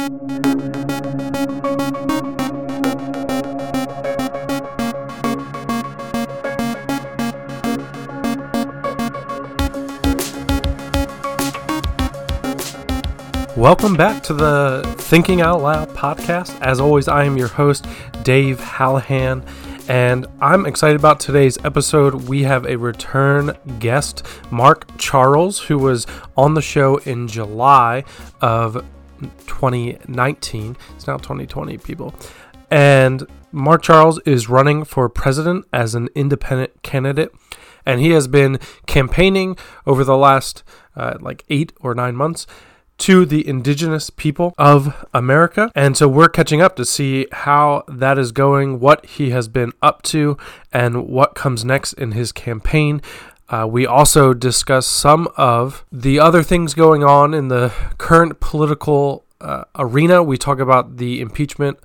Welcome back to the Thinking Out Loud podcast. As always, I am your host, Dave Hallahan, and I'm excited about today's episode. We have a return guest, Mark Charles, who was on the show in July of 2019. It's now 2020, people. And Mark Charles is running for president as an independent candidate, and he has been campaigning over the last uh, like eight or nine months to the indigenous people of America. And so we're catching up to see how that is going, what he has been up to, and what comes next in his campaign. Uh, we also discuss some of the other things going on in the current political uh, arena. We talk about the impeachment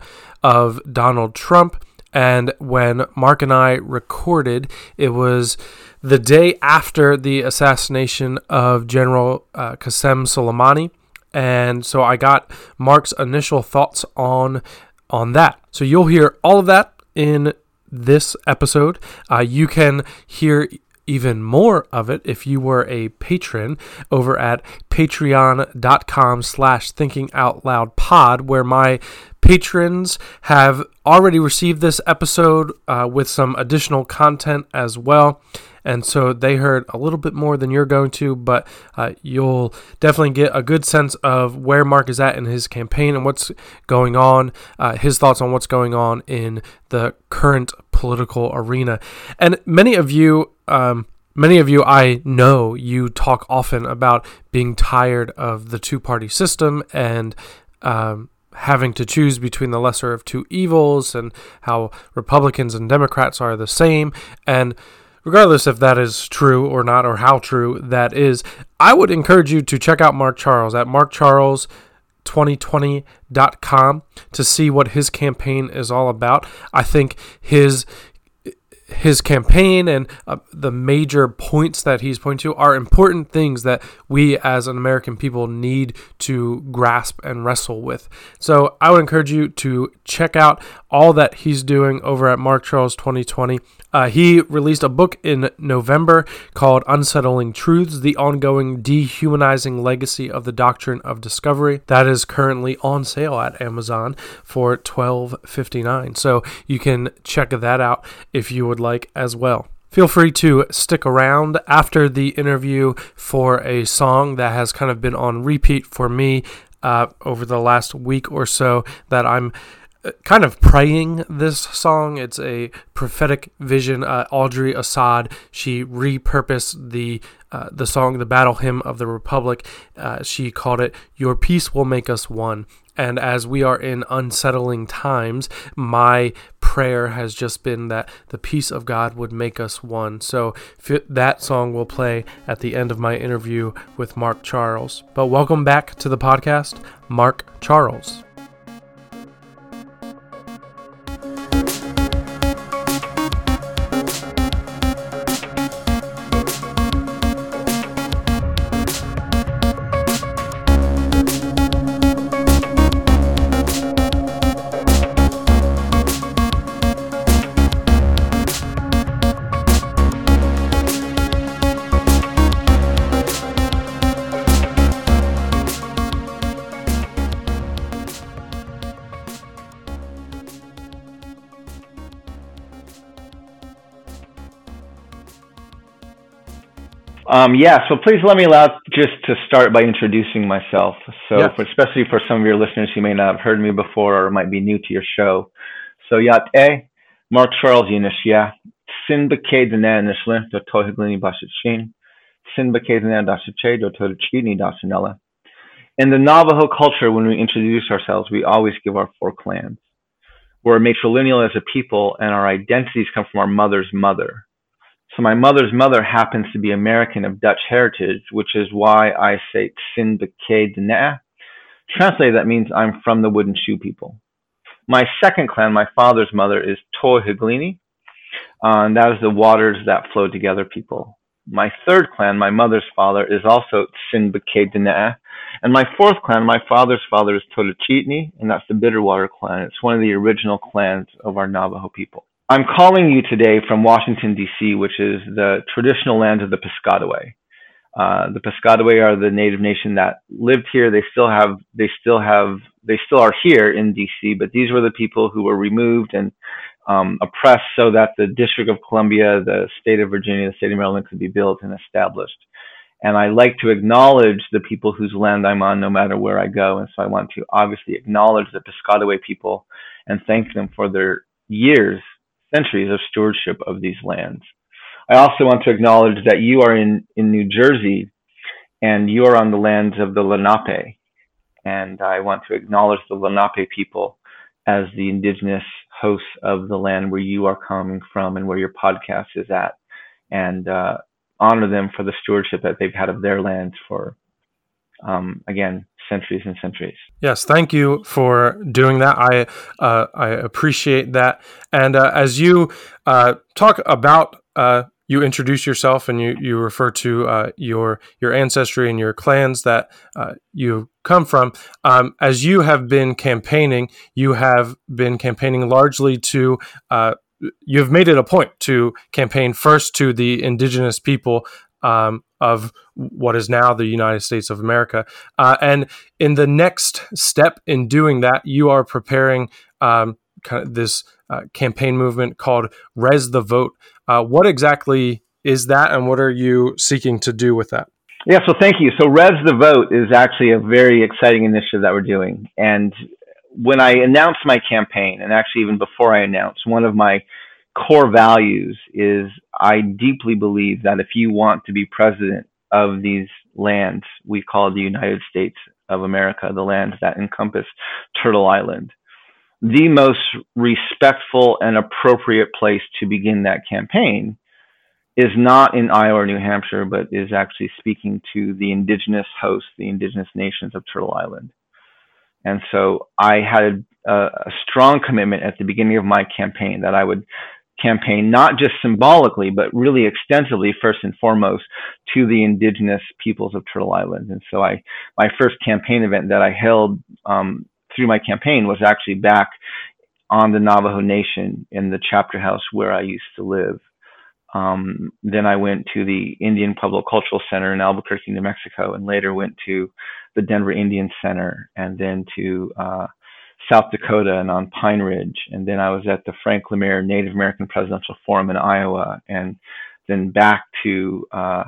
of Donald Trump. And when Mark and I recorded, it was the day after the assassination of General uh, Qasem Soleimani and so I got Mark's initial thoughts on on that. So you'll hear all of that in this episode. Uh, you can hear even more of it if you were a patron over at patreon.com slash thinking out loud pod where my patrons have already received this episode uh, with some additional content as well and so they heard a little bit more than you're going to, but uh, you'll definitely get a good sense of where Mark is at in his campaign and what's going on, uh, his thoughts on what's going on in the current political arena. And many of you, um, many of you I know, you talk often about being tired of the two party system and um, having to choose between the lesser of two evils and how Republicans and Democrats are the same. And regardless if that is true or not, or how true that is, I would encourage you to check out Mark Charles at markcharles2020.com to see what his campaign is all about. I think his his campaign and uh, the major points that he's pointing to are important things that we as an American people need to grasp and wrestle with. So I would encourage you to check out all that he's doing over at Mark Charles 2020. Uh, he released a book in November called Unsettling Truths The Ongoing Dehumanizing Legacy of the Doctrine of Discovery. That is currently on sale at Amazon for $12.59. So you can check that out if you would like as well. Feel free to stick around after the interview for a song that has kind of been on repeat for me uh, over the last week or so that I'm kind of praying this song. It's a prophetic vision. Uh, Audrey Assad she repurposed the uh, the song, the battle hymn of the Republic. Uh, she called it "Your Peace Will Make Us One." And as we are in unsettling times, my prayer has just been that the peace of God would make us one. So that song will play at the end of my interview with Mark Charles. But welcome back to the podcast, Mark Charles. Um, yeah, so please let me allow just to start by introducing myself. So, yes. for, especially for some of your listeners who may not have heard me before or might be new to your show. So, yat e, Mark Charles Yinishya, sin beke dene nishle, do tohiglini bashichin, sin beke dene dashiche, do tohichini dashinella. In the Navajo culture, when we introduce ourselves, we always give our four clans. We're matrilineal as a people, and our identities come from our mother's mother. So my mother's mother happens to be American of Dutch heritage, which is why I say Tsin Beke Dene. Translated, that means I'm from the wooden shoe people. My second clan, my father's mother, is Tohiglini, uh, and that is the waters that flow together people. My third clan, my mother's father, is also Tsin And my fourth clan, my father's father is Totochitni, and that's the Bitterwater clan. It's one of the original clans of our Navajo people. I'm calling you today from Washington, D.C., which is the traditional land of the Piscataway. Uh, the Piscataway are the native nation that lived here. They still have, they still have, they still are here in D.C., but these were the people who were removed and um, oppressed so that the District of Columbia, the state of Virginia, the state of Maryland could be built and established. And I like to acknowledge the people whose land I'm on no matter where I go. And so I want to obviously acknowledge the Piscataway people and thank them for their years, centuries of stewardship of these lands. I also want to acknowledge that you are in, in New Jersey and you are on the lands of the Lenape. And I want to acknowledge the Lenape people as the indigenous hosts of the land where you are coming from and where your podcast is at. And uh, honor them for the stewardship that they've had of their lands for, um, again, centuries and centuries. Yes, thank you for doing that. I uh, I appreciate that. And uh, as you uh, talk about uh, you introduce yourself and you, you refer to uh, your your ancestry and your clans that uh, you come from. Um, as you have been campaigning, you have been campaigning largely to. Uh, you've made it a point to campaign first to the indigenous people um, of what is now the United States of America, uh, and in the next step in doing that, you are preparing um, kind of this uh, campaign movement called Res the Vote. Uh, what exactly is that, and what are you seeking to do with that? Yeah, so thank you. So Res the Vote is actually a very exciting initiative that we're doing. And when I announced my campaign, and actually even before I announced, one of my core values is I deeply believe that if you want to be president of these lands we call the United States of America, the lands that encompass Turtle Island, the most respectful and appropriate place to begin that campaign is not in Iowa or New Hampshire, but is actually speaking to the indigenous hosts, the indigenous nations of Turtle Island. And so I had a, a, strong commitment at the beginning of my campaign that I would campaign not just symbolically, but really extensively, first and foremost, to the indigenous peoples of Turtle Island. And so I, my first campaign event that I held um, through my campaign was actually back on the Navajo Nation in the chapter house where I used to live. Um, then I went to the Indian Pueblo Cultural Center in Albuquerque, New Mexico, and later went to the Denver Indian Center, and then to uh, South Dakota and on Pine Ridge. And then I was at the Frank LaMere Native American Presidential Forum in Iowa, and then back to uh,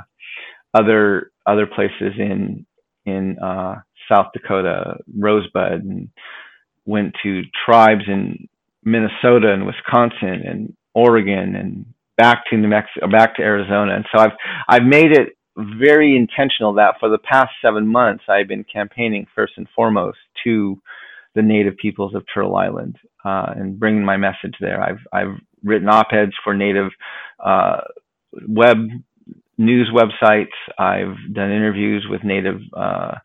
other other places in in uh, South Dakota, Rosebud, and went to tribes in Minnesota and Wisconsin and Oregon and back to New Mexico, back to Arizona. And so I've I've made it very intentional that for the past seven months I've been campaigning first and foremost to the native peoples of Turtle Island uh, and bringing my message there. I've I've written op-eds for native uh, web news websites. I've done interviews with native uh,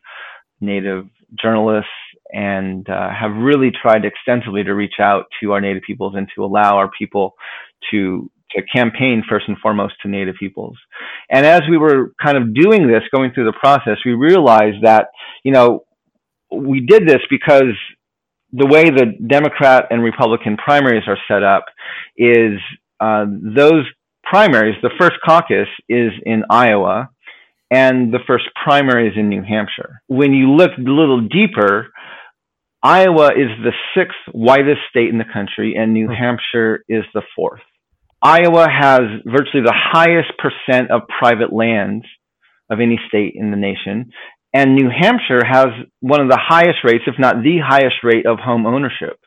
native journalists and uh, have really tried extensively to reach out to our native peoples and to allow our people to to campaign first and foremost to native peoples. And as we were kind of doing this, going through the process, we realized that you know we did this because the way the Democrat and Republican primaries are set up is uh, those primaries, the first caucus is in Iowa, and the first primary is in New Hampshire. When you look a little deeper, Iowa is the sixth whitest state in the country, and New Hampshire is the fourth. Iowa has virtually the highest percent of private lands of any state in the nation, and New Hampshire has one of the highest rates, if not the highest rate, of home ownership.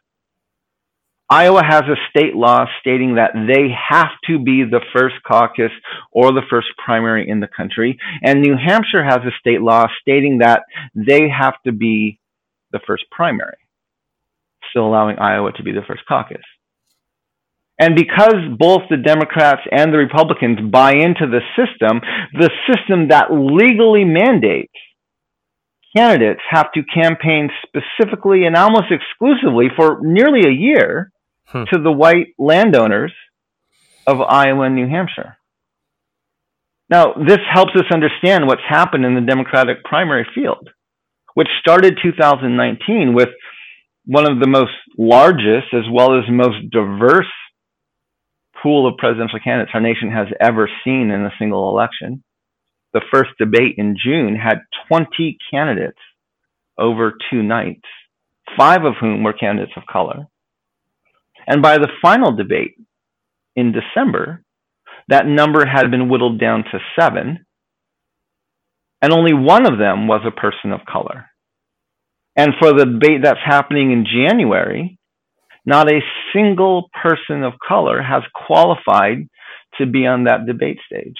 Iowa has a state law stating that they have to be the first caucus or the first primary in the country. And New Hampshire has a state law stating that they have to be the first primary, still allowing Iowa to be the first caucus. And because both the Democrats and the Republicans buy into the system, the system that legally mandates candidates have to campaign specifically and almost exclusively for nearly a year hmm. to the white landowners of Iowa and New Hampshire. Now, this helps us understand what's happened in the Democratic primary field. which started 2019 with one of the most largest as well as most diverse pool of presidential candidates our nation has ever seen in a single election. The first debate in June had 20 candidates over two nights, five of whom were candidates of color. And by the final debate in December, that number had been whittled down to seven, and only one of them was a person of color. And for the debate that's happening in January, not a single person of color has qualified to be on that debate stage.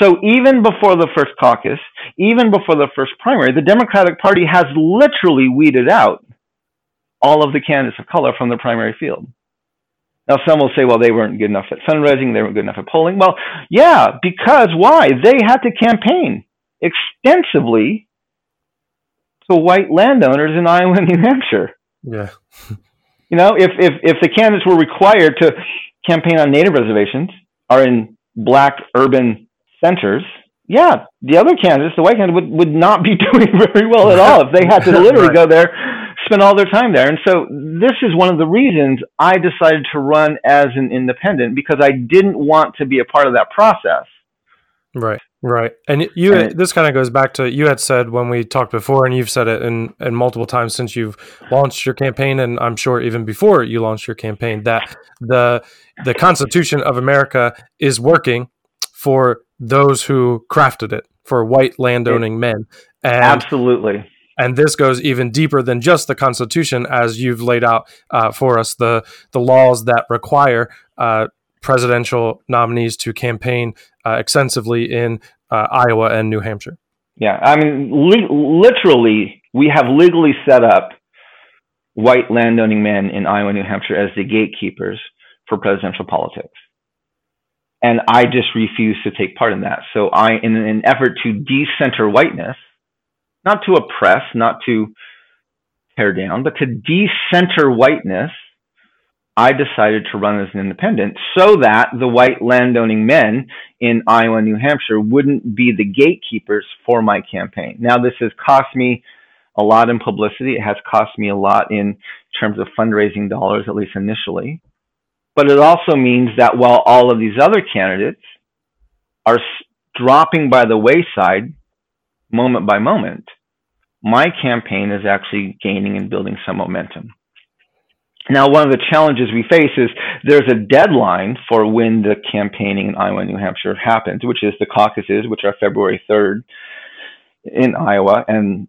So even before the first caucus, even before the first primary, the Democratic Party has literally weeded out all of the candidates of color from the primary field. Now, some will say, well, they weren't good enough at fundraising, they weren't good enough at polling. Well, yeah, because why? They had to campaign extensively to white landowners in Iowa and New Hampshire. Yeah. you know, if, if, if the candidates were required to campaign on native reservations or in black urban centers, yeah, the other candidates, the white candidates, would, would not be doing very well at all if they had to literally right. go there, spend all their time there. And so this is one of the reasons I decided to run as an independent because I didn't want to be a part of that process. Right. Right. And you, and this kind of goes back to you had said when we talked before, and you've said it in, in multiple times since you've launched your campaign, and I'm sure even before you launched your campaign, that the the Constitution of America is working for those who crafted it, for white landowning men. And, Absolutely. And this goes even deeper than just the Constitution, as you've laid out uh, for us the the laws that require uh, presidential nominees to campaign uh, extensively in uh, Iowa and New Hampshire. Yeah, I mean, li- literally, we have legally set up white landowning men in Iowa and New Hampshire as the gatekeepers for presidential politics. And I just refuse to take part in that. So I, in an effort to decenter whiteness, not to oppress, not to tear down, but to decenter whiteness, I decided to run as an independent so that the white landowning men in Iowa New Hampshire wouldn't be the gatekeepers for my campaign. Now, this has cost me a lot in publicity. It has cost me a lot in terms of fundraising dollars, at least initially. But it also means that while all of these other candidates are dropping by the wayside moment by moment, my campaign is actually gaining and building some momentum. Now, one of the challenges we face is there's a deadline for when the campaigning in Iowa and New Hampshire happens, which is the caucuses, which are February 3rd in Iowa, and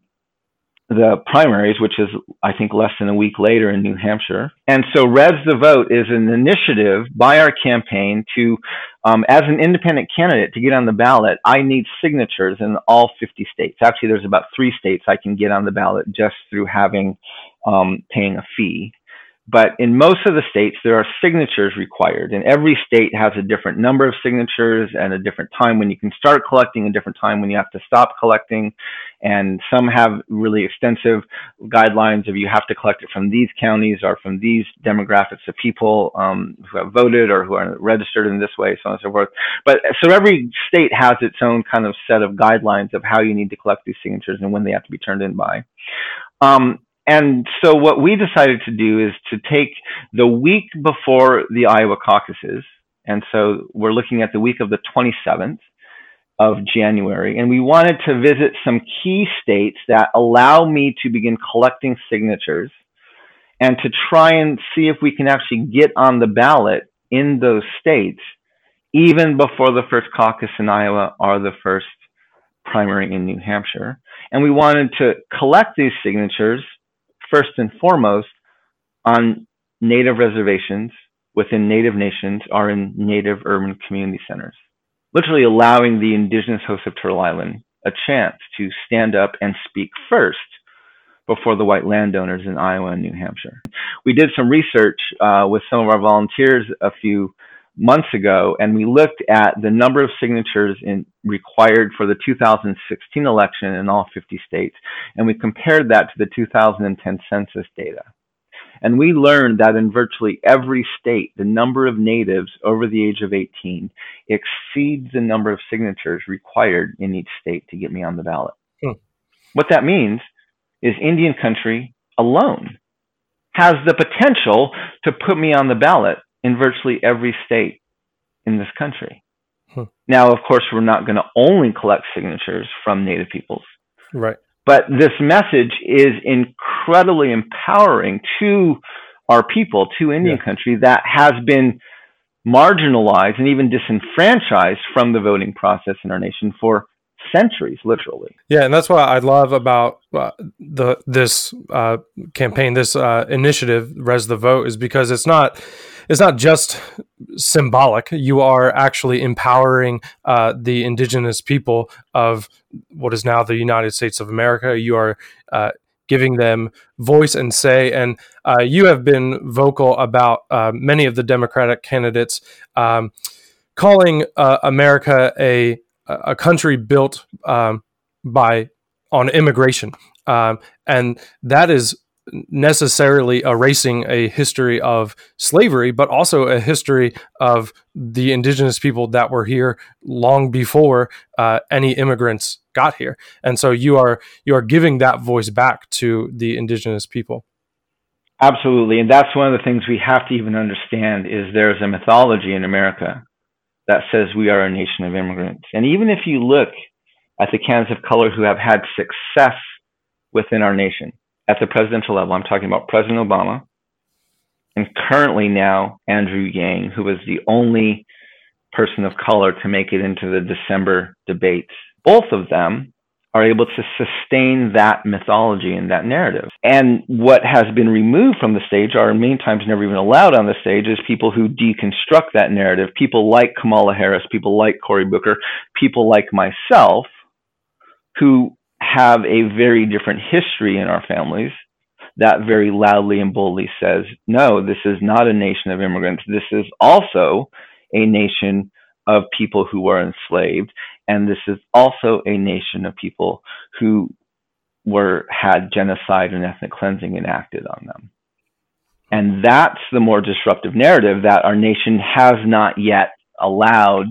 the primaries, which is, I think, less than a week later in New Hampshire. And so, Res the Vote is an initiative by our campaign to, um, as an independent candidate, to get on the ballot. I need signatures in all 50 states. Actually, there's about three states I can get on the ballot just through having um, paying a fee. But in most of the states, there are signatures required, and every state has a different number of signatures and a different time when you can start collecting, a different time when you have to stop collecting. And some have really extensive guidelines of you have to collect it from these counties or from these demographics of people um, who have voted or who are registered in this way, so on and so forth. But so every state has its own kind of set of guidelines of how you need to collect these signatures and when they have to be turned in by. Um, and so what we decided to do is to take the week before the Iowa caucuses, and so we're looking at the week of the 27th of January, and we wanted to visit some key states that allow me to begin collecting signatures and to try and see if we can actually get on the ballot in those states even before the first caucus in Iowa or the first primary in New Hampshire. And we wanted to collect these signatures first and foremost on native reservations within native nations are in native urban community centers, literally allowing the indigenous hosts of Turtle Island a chance to stand up and speak first before the white landowners in Iowa and New Hampshire. We did some research uh, with some of our volunteers a few months ago, and we looked at the number of signatures in, required for the 2016 election in all 50 states, and we compared that to the 2010 census data. And we learned that in virtually every state, the number of natives over the age of 18 exceeds the number of signatures required in each state to get me on the ballot. Hmm. What that means is Indian country alone has the potential to put me on the ballot in virtually every state in this country. Hmm. Now, of course, we're not going to only collect signatures from Native peoples. Right. But this message is incredibly empowering to our people, to Indian yeah. country that has been marginalized and even disenfranchised from the voting process in our nation for centuries, literally. Yeah, and that's what I love about uh, the this uh, campaign, this uh, initiative, Res the Vote, is because it's not it's not just symbolic. You are actually empowering uh, the indigenous people of what is now the United States of America. You are uh, giving them voice and say. And uh, you have been vocal about many of the Democratic candidates um, calling America a a country built um, by on immigration, um, and that is necessarily erasing a history of slavery, but also a history of the indigenous people that were here long before uh, any immigrants got here. And so you are you are giving that voice back to the indigenous people. Absolutely, and that's one of the things we have to even understand is there's a mythology in America that says we are a nation of immigrants. And even if you look at the candidates of color who have had success within our nation at the presidential level, I'm talking about President Obama and currently now Andrew Yang, who was the only person of color to make it into the December debates. Both of them are able to sustain that mythology and that narrative. And what has been removed from the stage, or many times never even allowed on the stage, is people who deconstruct that narrative. People like Kamala Harris, people like Cory Booker, people like myself, who have a very different history in our families that very loudly and boldly says, no, this is not a nation of immigrants. This is also a nation of people who were enslaved and this is also a nation of people who were had genocide and ethnic cleansing enacted on them. And that's the more disruptive narrative that our nation has not yet allowed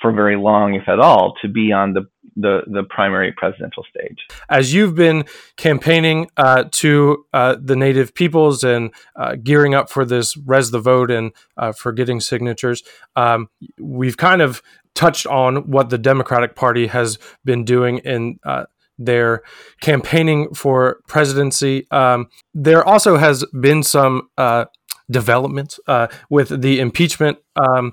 for very long, if at all, to be on the the, the primary presidential stage. As you've been campaigning uh, to uh, the native peoples and uh, gearing up for this res the vote and uh, for getting signatures, um, we've kind of touched on what the Democratic Party has been doing in uh, their campaigning for presidency. Um, there also has been some uh, development uh, with the impeachment um,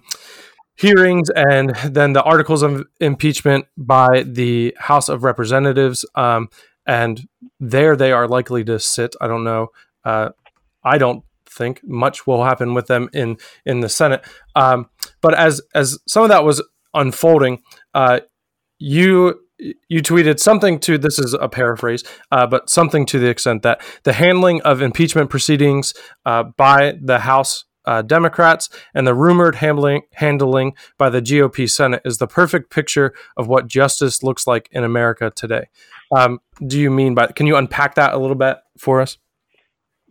hearings and then the articles of impeachment by the House of Representatives. Um, and there they are likely to sit. I don't know. Uh, I don't think much will happen with them in in the Senate. Um, but as as some of that was unfolding, uh, you you tweeted something to this is a paraphrase, uh, but something to the extent that the handling of impeachment proceedings uh, by the House uh, Democrats and the rumored handling handling by the GOP Senate is the perfect picture of what justice looks like in America today. Um, do you mean by? Can you unpack that a little bit for us?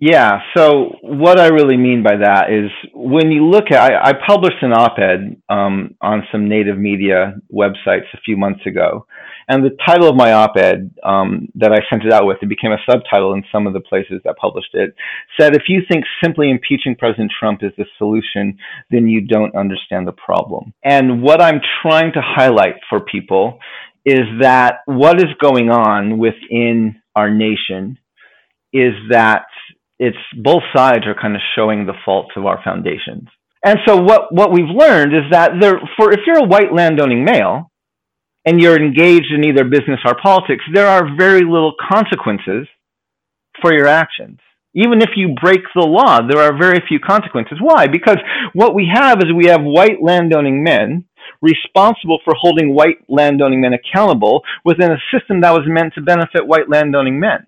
Yeah. So what I really mean by that is when you look at, I, I published an op-ed um, on some native media websites a few months ago, and the title of my op-ed um, that I sent it out with, it became a subtitle in some of the places that published it, said, if you think simply impeaching President Trump is the solution, then you don't understand the problem. And what I'm trying to highlight for people is that what is going on within our nation is that it's both sides are kind of showing the faults of our foundations. And so what, what we've learned is that there, for if you're a white landowning male and you're engaged in either business or politics, there are very little consequences for your actions. Even if you break the law, there are very few consequences. Why? Because what we have is we have white landowning men responsible for holding white landowning men accountable within a system that was meant to benefit white landowning men.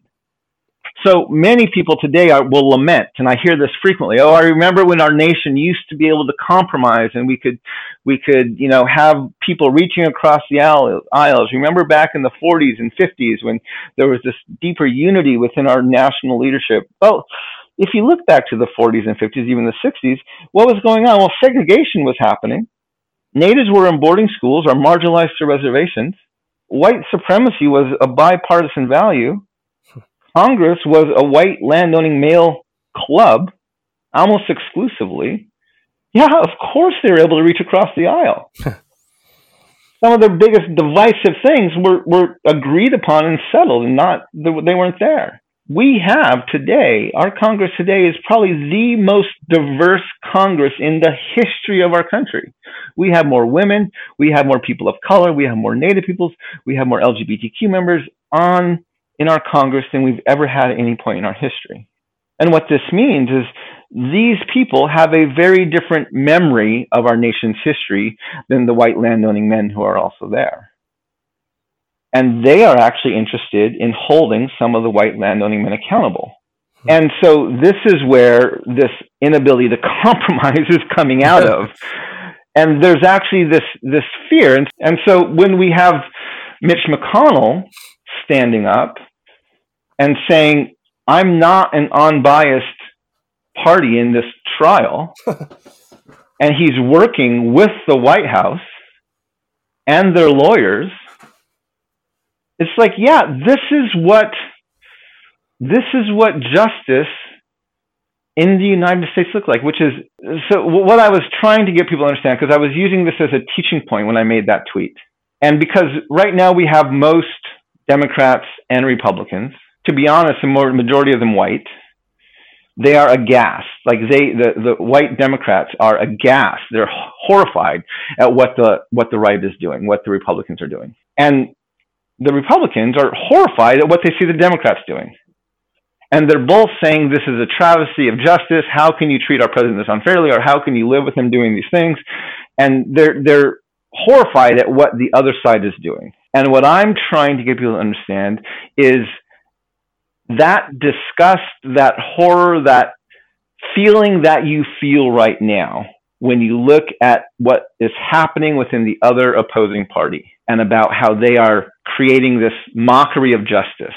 So many people today are, will lament, and I hear this frequently. Oh, I remember when our nation used to be able to compromise, and we could, we could, you know, have people reaching across the aisles. Remember back in the 40s and 50s when there was this deeper unity within our national leadership. Well, if you look back to the 40s and 50s, even the 60s, what was going on? Well, segregation was happening. Natives were in boarding schools or marginalized to reservations. White supremacy was a bipartisan value Congress was a white landowning male club almost exclusively, yeah, of course they were able to reach across the aisle. Some of their biggest divisive things were, were agreed upon and settled, and not they weren't there. We have today, our Congress today is probably the most diverse Congress in the history of our country. We have more women, we have more people of color, we have more Native peoples, we have more LGBTQ members on in our Congress than we've ever had at any point in our history. And what this means is these people have a very different memory of our nation's history than the white landowning men who are also there. And they are actually interested in holding some of the white landowning men accountable. Hmm. And so this is where this inability to compromise is coming out of. And there's actually this, this fear. And, and so when we have Mitch McConnell standing up and saying, I'm not an unbiased party in this trial, and he's working with the White House and their lawyers. It's like, yeah, this is what this is what justice in the United States look like, which is so what I was trying to get people to understand because I was using this as a teaching point when I made that tweet. And because right now we have most Democrats and Republicans, to be honest, the majority of them white, they are aghast. Like they, the, the white Democrats are aghast. They're horrified at what the what the right is doing, what the Republicans are doing, and the Republicans are horrified at what they see the Democrats doing. And they're both saying this is a travesty of justice. How can you treat our president this unfairly, or how can you live with him doing these things? And they're they're horrified at what the other side is doing. And what I'm trying to get people to understand is that disgust, that horror, that feeling that you feel right now when you look at what is happening within the other opposing party and about how they are creating this mockery of justice.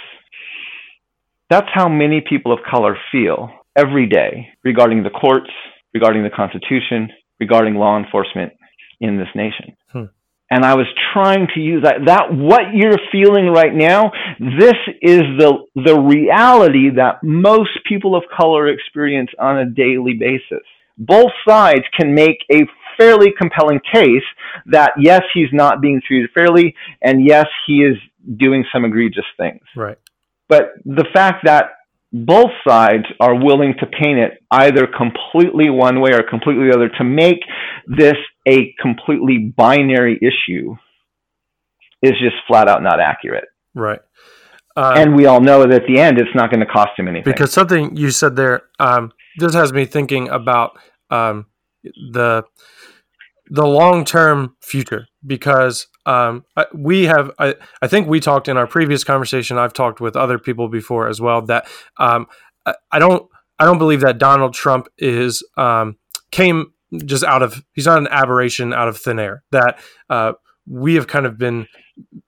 That's how many people of color feel every day regarding the courts, regarding the Constitution, regarding law enforcement in this nation. Hmm and I was trying to use that. That what you're feeling right now, this is the the reality that most people of color experience on a daily basis. Both sides can make a fairly compelling case that yes, he's not being treated fairly, and yes, he is doing some egregious things. Right. But the fact that both sides are willing to paint it either completely one way or completely the other to make this a completely binary issue is just flat out not accurate. Right. And we all know that at the end, it's not going to cost him anything. Because something you said there um, just has me thinking about um, the the long term future. Because um, we have, I, I, think we talked in our previous conversation. I've talked with other people before as well that um, I, I, don't, I don't believe that Donald Trump is um, came just out of. He's not an aberration out of thin air. That uh, we have kind of been.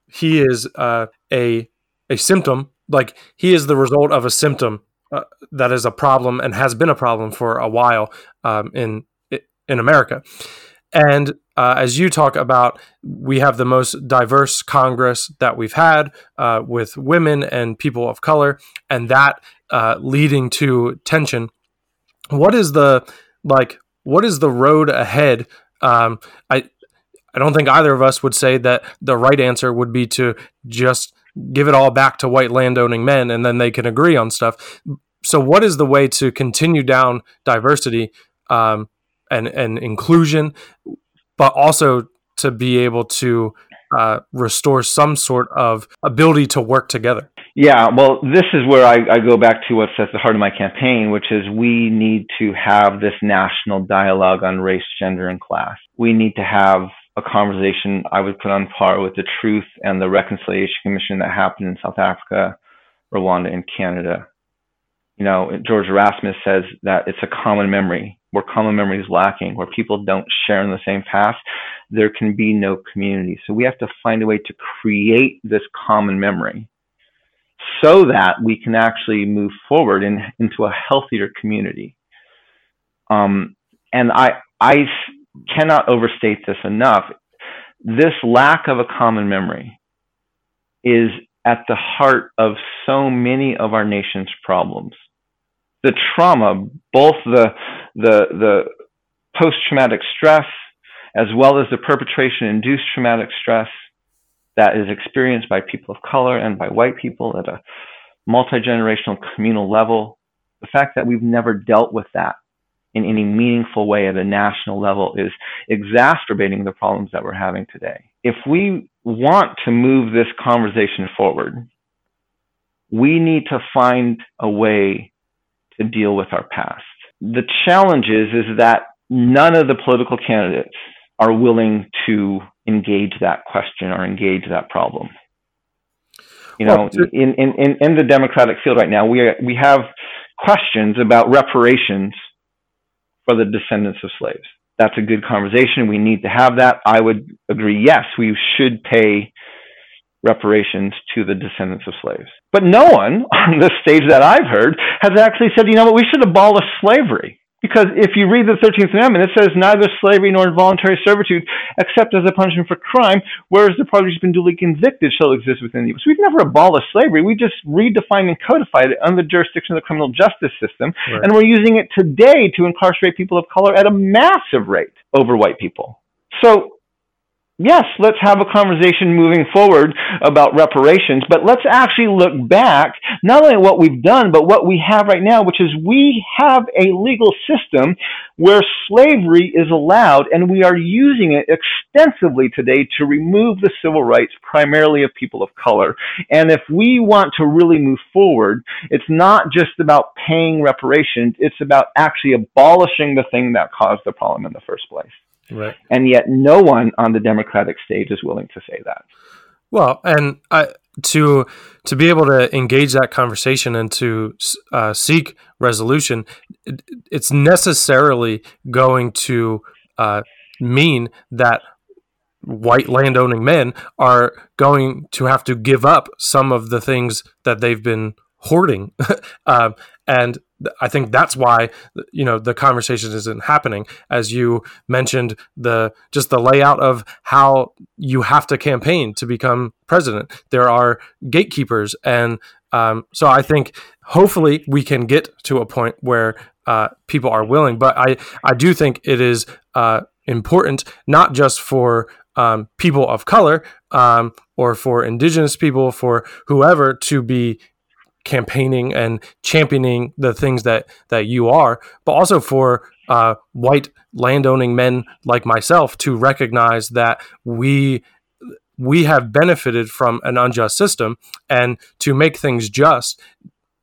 He is uh, a a symptom. Like he is the result of a symptom uh, that is a problem and has been a problem for a while um, in in America. And uh, as you talk about, we have the most diverse Congress that we've had uh, with women and people of color, and that uh, leading to tension. What is the like? What is the road ahead? Um, I I don't think either of us would say that the right answer would be to just give it all back to white landowning men, and then they can agree on stuff. So, what is the way to continue down diversity? Um, and, and inclusion but also to be able to uh, restore some sort of ability to work together. Yeah, well, this is where I, I, go back to what's at the heart of my campaign, which is we need to have this national dialogue on race, gender, and class. We need to have a conversation I would put on par with the Truth and the Reconciliation Commission that happened in South Africa, Rwanda, and Canada. You know, George Erasmus says that it's a common memory where common memory is lacking, where people don't share in the same past, there can be no community. So we have to find a way to create this common memory so that we can actually move forward in, into a healthier community. Um, and I, I cannot overstate this enough. This lack of a common memory is at the heart of so many of our nation's problems. The trauma, both the, the, the post traumatic stress as well as the perpetration induced traumatic stress that is experienced by people of color and by white people at a multi generational communal level. The fact that we've never dealt with that in any meaningful way at a national level is exacerbating the problems that we're having today. If we want to move this conversation forward, we need to find a way to deal with our past. The challenge is, is that none of the political candidates are willing to engage that question or engage that problem. You know, well, to- in, in, in the Democratic field right now, we, are, we have questions about reparations for the descendants of slaves. That's a good conversation. We need to have that. I would agree. Yes, we should pay reparations to the descendants of slaves. But no one on the stage that I've heard has actually said, you know what, we should abolish slavery. Because if you read the 13th Amendment, it says neither slavery nor involuntary servitude, except as a punishment for crime, whereas the party has been duly convicted shall exist within the U.S. We've never abolished slavery. We just redefined and codified it under the jurisdiction of the criminal justice system, right. and we're using it today to incarcerate people of color at a massive rate over white people. So yes, let's have a conversation moving forward about reparations, but let's actually look back not only at what we've done, but what we have right now, which is we have a legal system where slavery is allowed, and we are using it extensively today to remove the civil rights primarily of people of color. And if we want to really move forward, it's not just about paying reparations, it's about actually abolishing the thing that caused the problem in the first place. Right. And yet, no one on the Democratic stage is willing to say that. Well, and I, to to be able to engage that conversation and to uh, seek resolution, it, it's necessarily going to uh, mean that white landowning men are going to have to give up some of the things that they've been hoarding, um, and I think that's why you know the conversation isn't happening. As you mentioned, the just the layout of how you have to campaign to become president. There are gatekeepers, and um, so I think hopefully we can get to a point where uh, people are willing. But I I do think it is uh, important not just for um, people of color um, or for indigenous people, for whoever to be campaigning and championing the things that that you are, but also for uh, white landowning men like myself to recognize that we we have benefited from an unjust system, and to make things just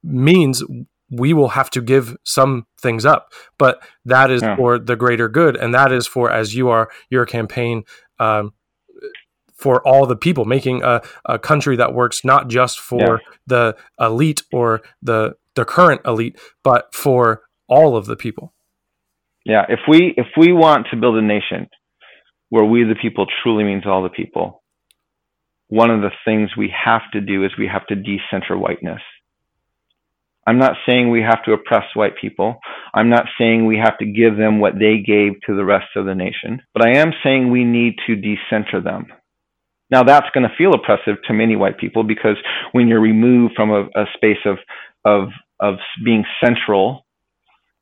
means we will have to give some things up, but that is yeah. for the greater good, and that is for as you are your campaign um, for all the people, making a, a country that works not just for yeah. the elite or the the current elite, but for all of the people. Yeah, if we if we want to build a nation where we the people truly means all the people, one of the things we have to do is we have to decenter whiteness. I'm not saying we have to oppress white people. I'm not saying we have to give them what they gave to the rest of the nation. But I am saying we need to decenter them. Now that's going to feel oppressive to many white people because when you're removed from a, a space of of of being central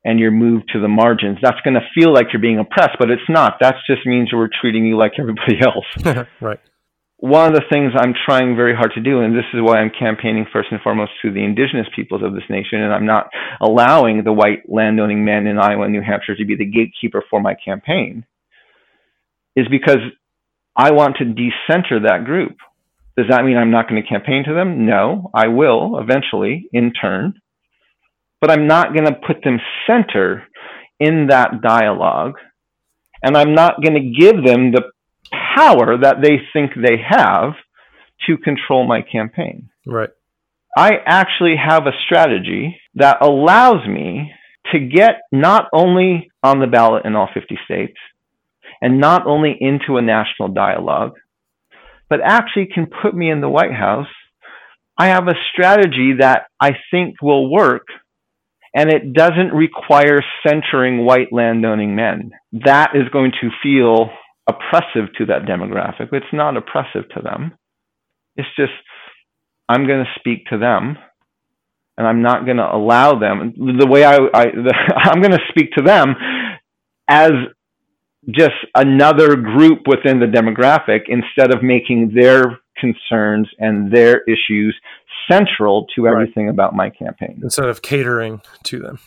and you're moved to the margins, that's going to feel like you're being oppressed, but it's not. That just means we're treating you like everybody else. right. One of the things I'm trying very hard to do, and this is why I'm campaigning first and foremost to the indigenous peoples of this nation, and I'm not allowing the white landowning men in Iowa and New Hampshire to be the gatekeeper for my campaign, is because I want to decenter that group. Does that mean I'm not going to campaign to them? No, I will eventually in turn, but I'm not going to put them center in that dialogue. And I'm not going to give them the power that they think they have to control my campaign. Right. I actually have a strategy that allows me to get not only on the ballot in all 50 states, and not only into a national dialogue, but actually can put me in the White House. I have a strategy that I think will work, and it doesn't require centering white landowning men. That is going to feel oppressive to that demographic. It's not oppressive to them. It's just I'm going to speak to them and I'm not going to allow them the way I, I the, I'm going to speak to them as just another group within the demographic instead of making their concerns and their issues central to everything right. about my campaign instead of catering to them.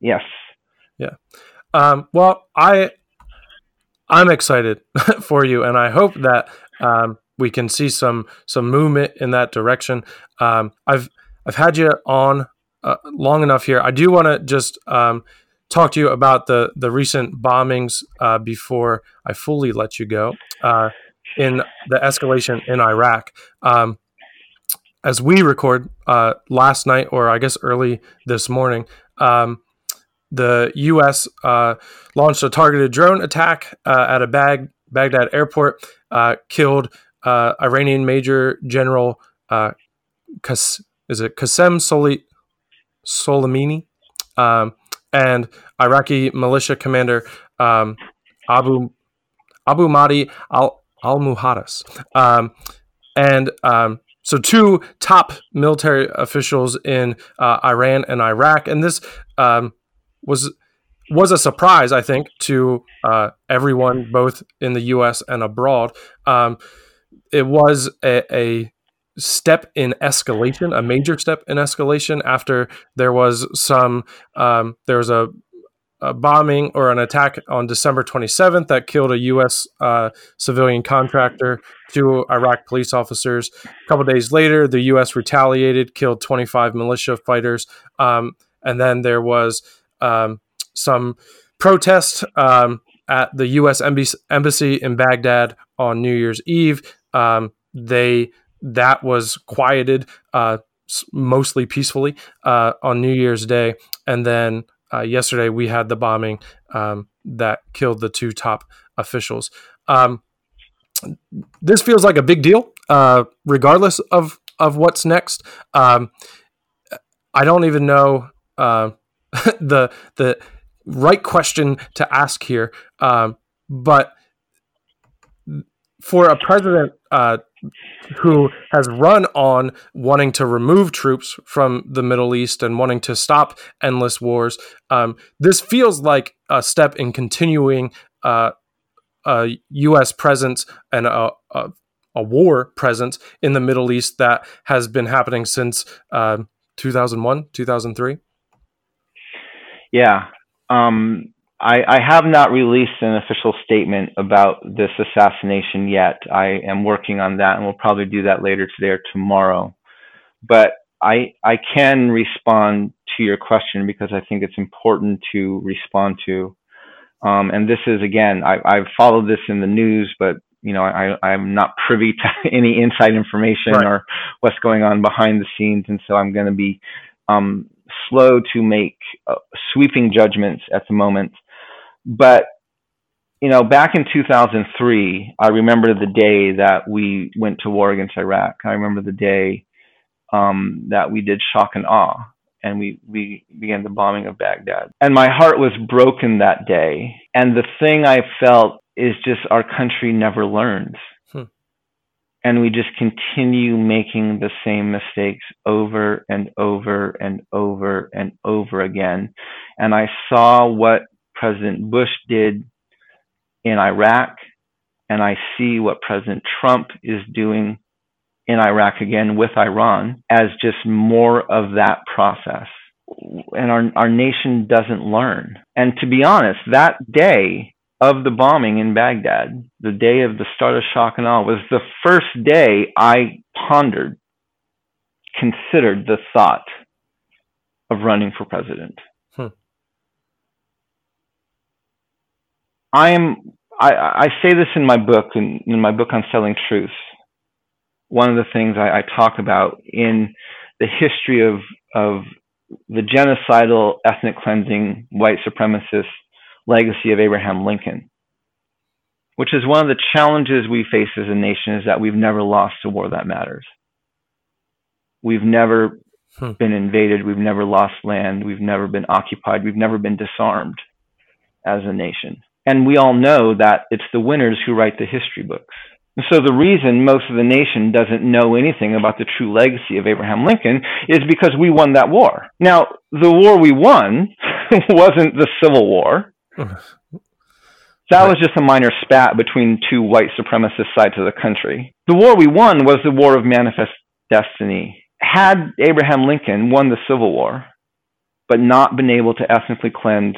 Yes. Yeah. Um, well, I I'm excited for you, and I hope that um, we can see some some movement in that direction. Um, I've I've had you on uh, long enough here. I do want to just um, talk to you about the the recent bombings uh, before I fully let you go. Uh, in the escalation in Iraq, um, as we record uh, last night, or I guess early this morning, um, the U.S. Uh, launched a targeted drone attack uh, at a Bag- Baghdad airport, killed Iranian Major General Kas- is it Qasem Soli- Soleimani um, and Iraqi militia commander um, Abu Abu Mahdi al al Muhandis, um, and um, so two top military officials in uh, Iran and Iraq, and this um, was was a surprise, I think, to uh, everyone, both in the U.S. and abroad. Um, it was a, a step in escalation, a major step in escalation after there was some um, there was a, a, bombing or an attack on December 27th that killed a U.S. Uh, civilian contractor, two Iraq police officers. A couple days later, the U.S. retaliated, killed 25 militia fighters, um, and then there was um, some protest um, at the U.S. embassy in Baghdad on New Year's Eve. Um, they that was quieted uh, mostly peacefully uh, on New Year's Day, and then uh, yesterday we had the bombing um, that killed the two top officials. Um, this feels like a big deal, uh, regardless of of what's next. Um, I don't even know uh, the the right question to ask here, um, but for a president uh, who has run on wanting to remove troops from the Middle East and wanting to stop endless wars. Um, this feels like a step in continuing uh, a U.S. presence and a, a, a, war presence in the Middle East that has been happening since uh, 2001, 2003. Yeah. Um, I, I, have not released an official statement about this assassination yet. I am working on that and we'll probably do that later today or tomorrow. But I, I can respond to your question because I think it's important to respond to. Um, and this is, again, I, I've followed this in the news, but you know, I, I'm not privy to any inside information right. or what's going on behind the scenes. And so I'm going to be um, slow to make uh, sweeping judgments at the moment. But you know, back in 2003, I remember the day that we went to war against Iraq. I remember the day um, that we did shock and awe, and we we began the bombing of Baghdad. And my heart was broken that day. And the thing I felt is just our country never learns. Hmm. And we just continue making the same mistakes over and over and over and over again. And I saw what President Bush did in Iraq, and I see what President Trump is doing in Iraq again with Iran as just more of that process. And our, our nation doesn't learn. And to be honest, that day of the bombing in Baghdad, the day of the start of shock and awe, was the first day I pondered, considered the thought of running for president. I am I, I say this in my book in, in my book on selling truth. One of the things I, I talk about in the history of of the genocidal, ethnic cleansing, white supremacist legacy of Abraham Lincoln, which is one of the challenges we face as a nation, is that we've never lost a war that matters. We've never hmm. been invaded. We've never lost land. We've never been occupied. We've never been disarmed as a nation. And we all know that it's the winners who write the history books. And so the reason most of the nation doesn't know anything about the true legacy of Abraham Lincoln is because we won that war. Now, the war we won wasn't the Civil War. That was just a minor spat between two white supremacist sides of the country. The war we won was the War of Manifest Destiny. Had Abraham Lincoln won the Civil War, but not been able to ethnically cleanse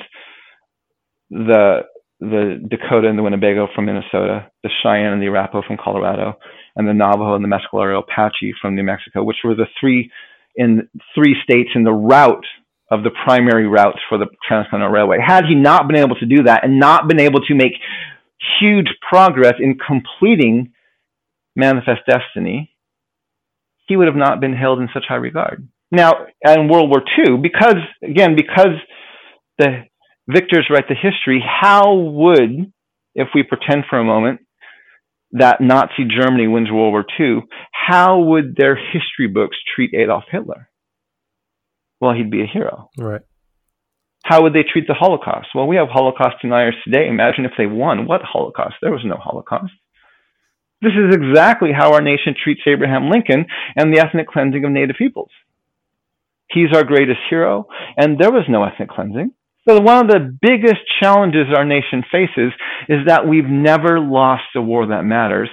the the Dakota and the Winnebago from Minnesota, the Cheyenne and the Arapaho from Colorado, and the Navajo and the Mescalero Apache from New Mexico, which were the three in three states in the route of the primary routes for the Transcontinental Railway. Had he not been able to do that and not been able to make huge progress in completing Manifest Destiny, he would have not been held in such high regard. Now, in World War II, because, again, because the victors write the history, how would, if we pretend for a moment that Nazi Germany wins World War II, how would their history books treat Adolf Hitler? Well, he'd be a hero. Right. How would they treat the Holocaust? Well, we have Holocaust deniers today. Imagine if they won. What Holocaust? There was no Holocaust. This is exactly how our nation treats Abraham Lincoln and the ethnic cleansing of Native peoples. He's our greatest hero, and there was no ethnic cleansing. So, one of the biggest challenges our nation faces is that we've never lost a war that matters.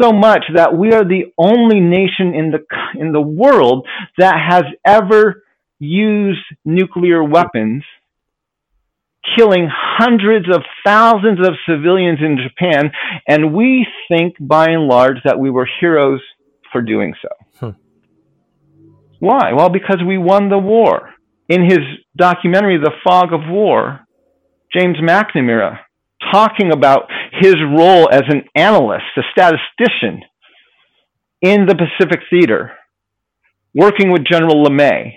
So much that we are the only nation in the, in the world that has ever used nuclear weapons, killing hundreds of thousands of civilians in Japan. And we think, by and large, that we were heroes for doing so. Hmm. Why? Well, because we won the war in his documentary, The Fog of War, James McNamara, talking about his role as an analyst, a statistician in the Pacific Theater, working with General LeMay,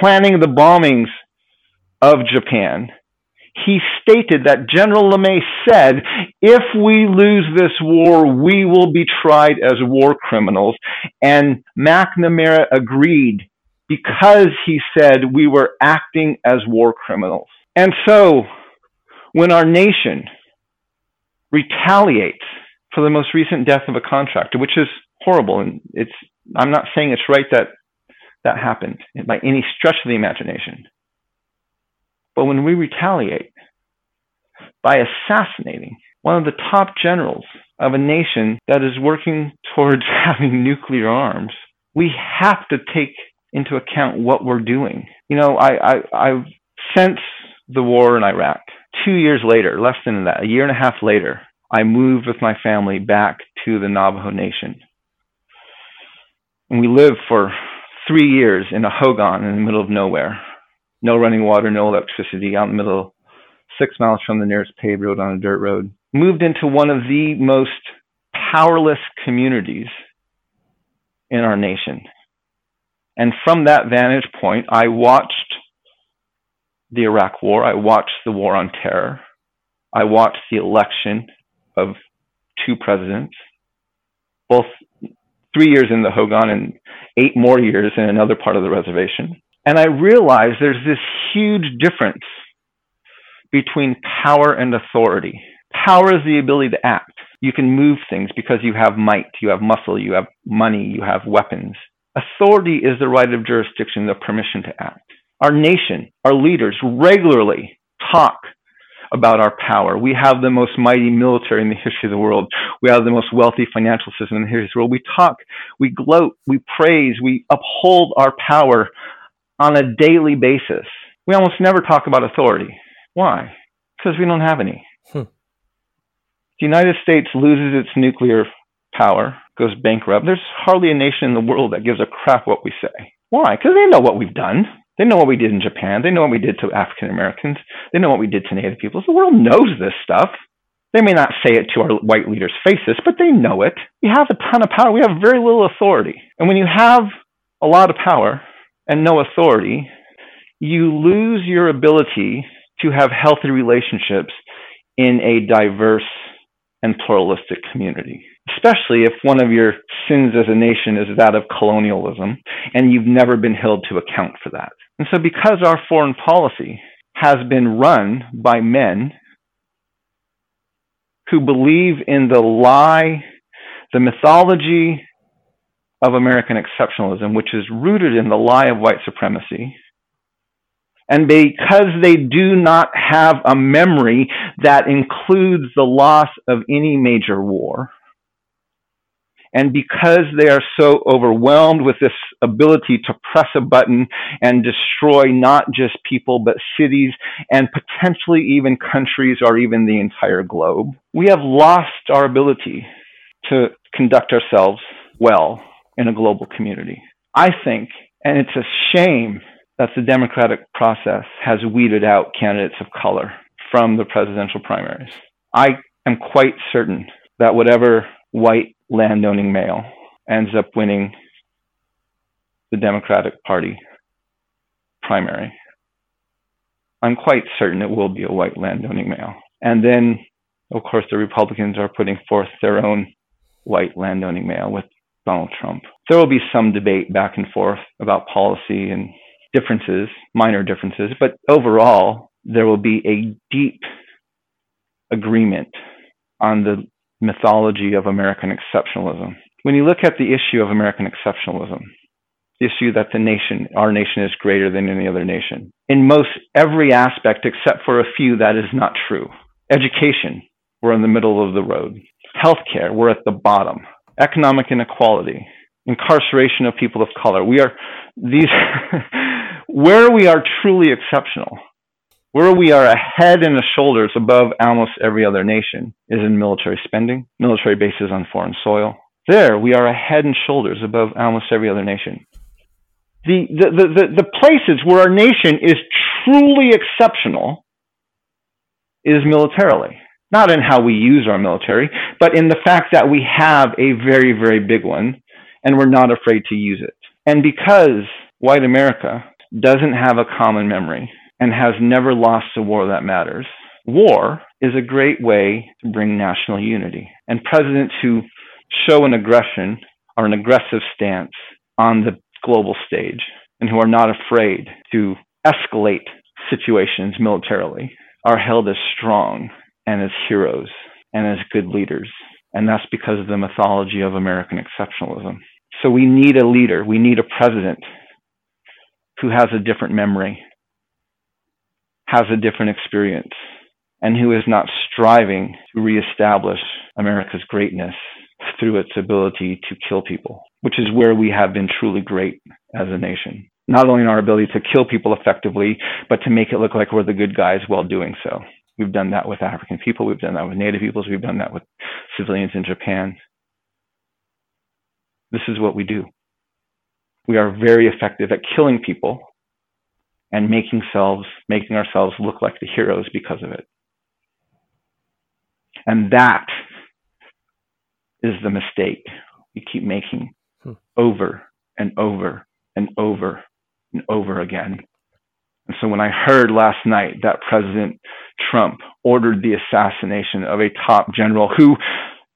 planning the bombings of Japan. He stated that General LeMay said, if we lose this war, we will be tried as war criminals. And McNamara agreed because he said we were acting as war criminals. And so, when our nation retaliates for the most recent death of a contractor, which is horrible, and it's I'm not saying it's right that that happened by any stretch of the imagination. But when we retaliate by assassinating one of the top generals of a nation that is working towards having nuclear arms, we have to take into account what we're doing. You know, I, I, I've since the war in Iraq, two years later, less than that, a year and a half later, I moved with my family back to the Navajo Nation. And we lived for three years in a hogan in the middle of nowhere. No running water, no electricity, out in the middle, six miles from the nearest paved road on a dirt road. Moved into one of the most powerless communities in our nation. And from that vantage point, I watched the Iraq War. I watched the War on Terror. I watched the election of two presidents, both three years in the Hogan and eight more years in another part of the reservation. And I realized there's this huge difference between power and authority. Power is the ability to act. You can move things because you have might, you have muscle, you have money, you have weapons. Authority is the right of jurisdiction, the permission to act. Our nation, our leaders regularly talk about our power. We have the most mighty military in the history of the world. We have the most wealthy financial system in the history of the world. We talk, we gloat, we praise, we uphold our power on a daily basis. We almost never talk about authority. Why? Because we don't have any. Hmm. The United States loses its nuclear power goes bankrupt, there's hardly a nation in the world that gives a crap what we say. Why? Because they know what we've done. They know what we did in Japan. They know what we did to African Americans. They know what we did to Native peoples. The world knows this stuff. They may not say it to our white leaders' faces, but they know it. We have a ton of power. We have very little authority. And when you have a lot of power and no authority, you lose your ability to have healthy relationships in a diverse and pluralistic community especially if one of your sins as a nation is that of colonialism and you've never been held to account for that. And so, because our foreign policy has been run by men who believe in the lie the mythology of American exceptionalism, which is rooted in the lie of white supremacy, and because they do not have a memory that includes the loss of any major war, and because they are so overwhelmed with this ability to press a button and destroy not just people, but cities and potentially even countries or even the entire globe, we have lost our ability to conduct ourselves well in a global community. I think, and it's a shame that the democratic process has weeded out candidates of color from the presidential primaries. I am quite certain that whatever white landowning male ends up winning the Democratic Party primary. I'm quite certain it will be a white landowning male. And then, of course, the Republicans are putting forth their own white landowning male with Donald Trump. There will be some debate back and forth about policy and differences, minor differences, but overall, there will be a deep agreement on the mythology of American exceptionalism. When you look at the issue of American exceptionalism, the issue that the nation, our nation, is greater than any other nation, in most every aspect except for a few, that is not true. Education, we're in the middle of the road. Healthcare, we're at the bottom. Economic inequality, incarceration of people of color. We are these where we are truly exceptional where we are a head and a shoulders above almost every other nation is in military spending, military bases on foreign soil. There, we are a head and shoulders above almost every other nation. The, the, the, the, the places where our nation is truly exceptional is militarily. Not in how we use our military, but in the fact that we have a very, very big one and we're not afraid to use it. And because white America doesn't have a common memory, and has never lost a war that matters. War is a great way to bring national unity. And presidents who show an aggression or an aggressive stance on the global stage and who are not afraid to escalate situations militarily are held as strong and as heroes and as good leaders. And that's because of the mythology of American exceptionalism. So we need a leader, we need a president who has a different memory has a different experience and who is not striving to reestablish America's greatness through its ability to kill people, which is where we have been truly great as a nation. Not only in our ability to kill people effectively, but to make it look like we're the good guys while doing so. We've done that with African people, we've done that with Native peoples, we've done that with civilians in Japan. This is what we do. We are very effective at killing people and making ourselves making ourselves look like the heroes because of it. And that is the mistake we keep making hmm. over and over and over and over again. And so when I heard last night that President Trump ordered the assassination of a top general who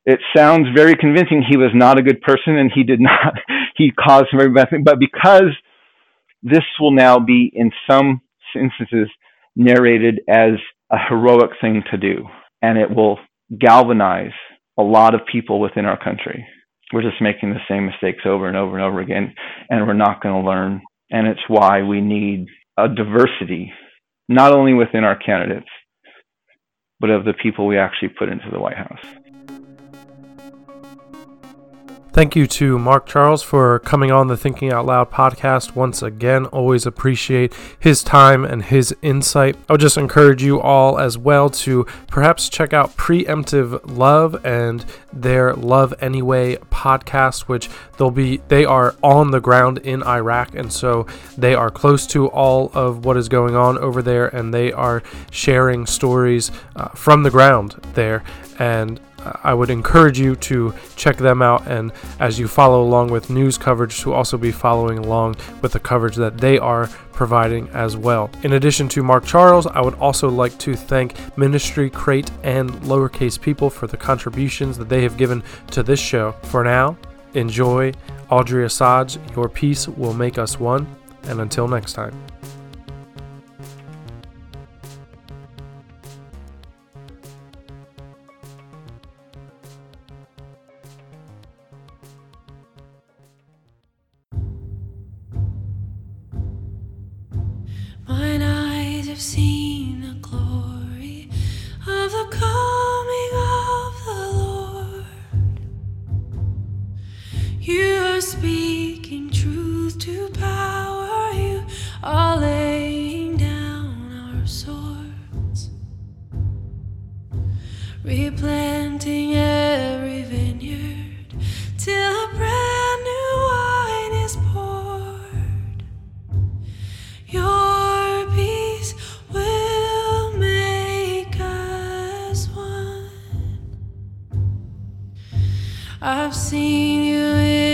it sounds very convincing he was not a good person and he did not he caused very bad things, but because this will now be, in some instances, narrated as a heroic thing to do, and it will galvanize a lot of people within our country. We're just making the same mistakes over and over and over again, and we're not going to learn. And it's why we need a diversity, not only within our candidates, but of the people we actually put into the White House. Thank you to Mark Charles for coming on the Thinking Out Loud podcast once again. Always appreciate his time and his insight. I would just encourage you all as well to perhaps check out Preemptive Love and their Love Anyway podcast, which they'll be they are on the ground in Iraq, and so they are close to all of what is going on over there, and they are sharing stories uh, from the ground there. And I would encourage you to check them out and as you follow along with news coverage to also be following along with the coverage that they are providing as well. In addition to Mark Charles, I would also like to thank Ministry Crate and Lowercase People for the contributions that they have given to this show. For now, enjoy Audrey Assad's Your Peace Will Make Us One, and until next time. I've seen the glory of the coming of the Lord. You are speaking truth to power, you are laying down our swords, replanting every vineyard till a brand new. I've seen you.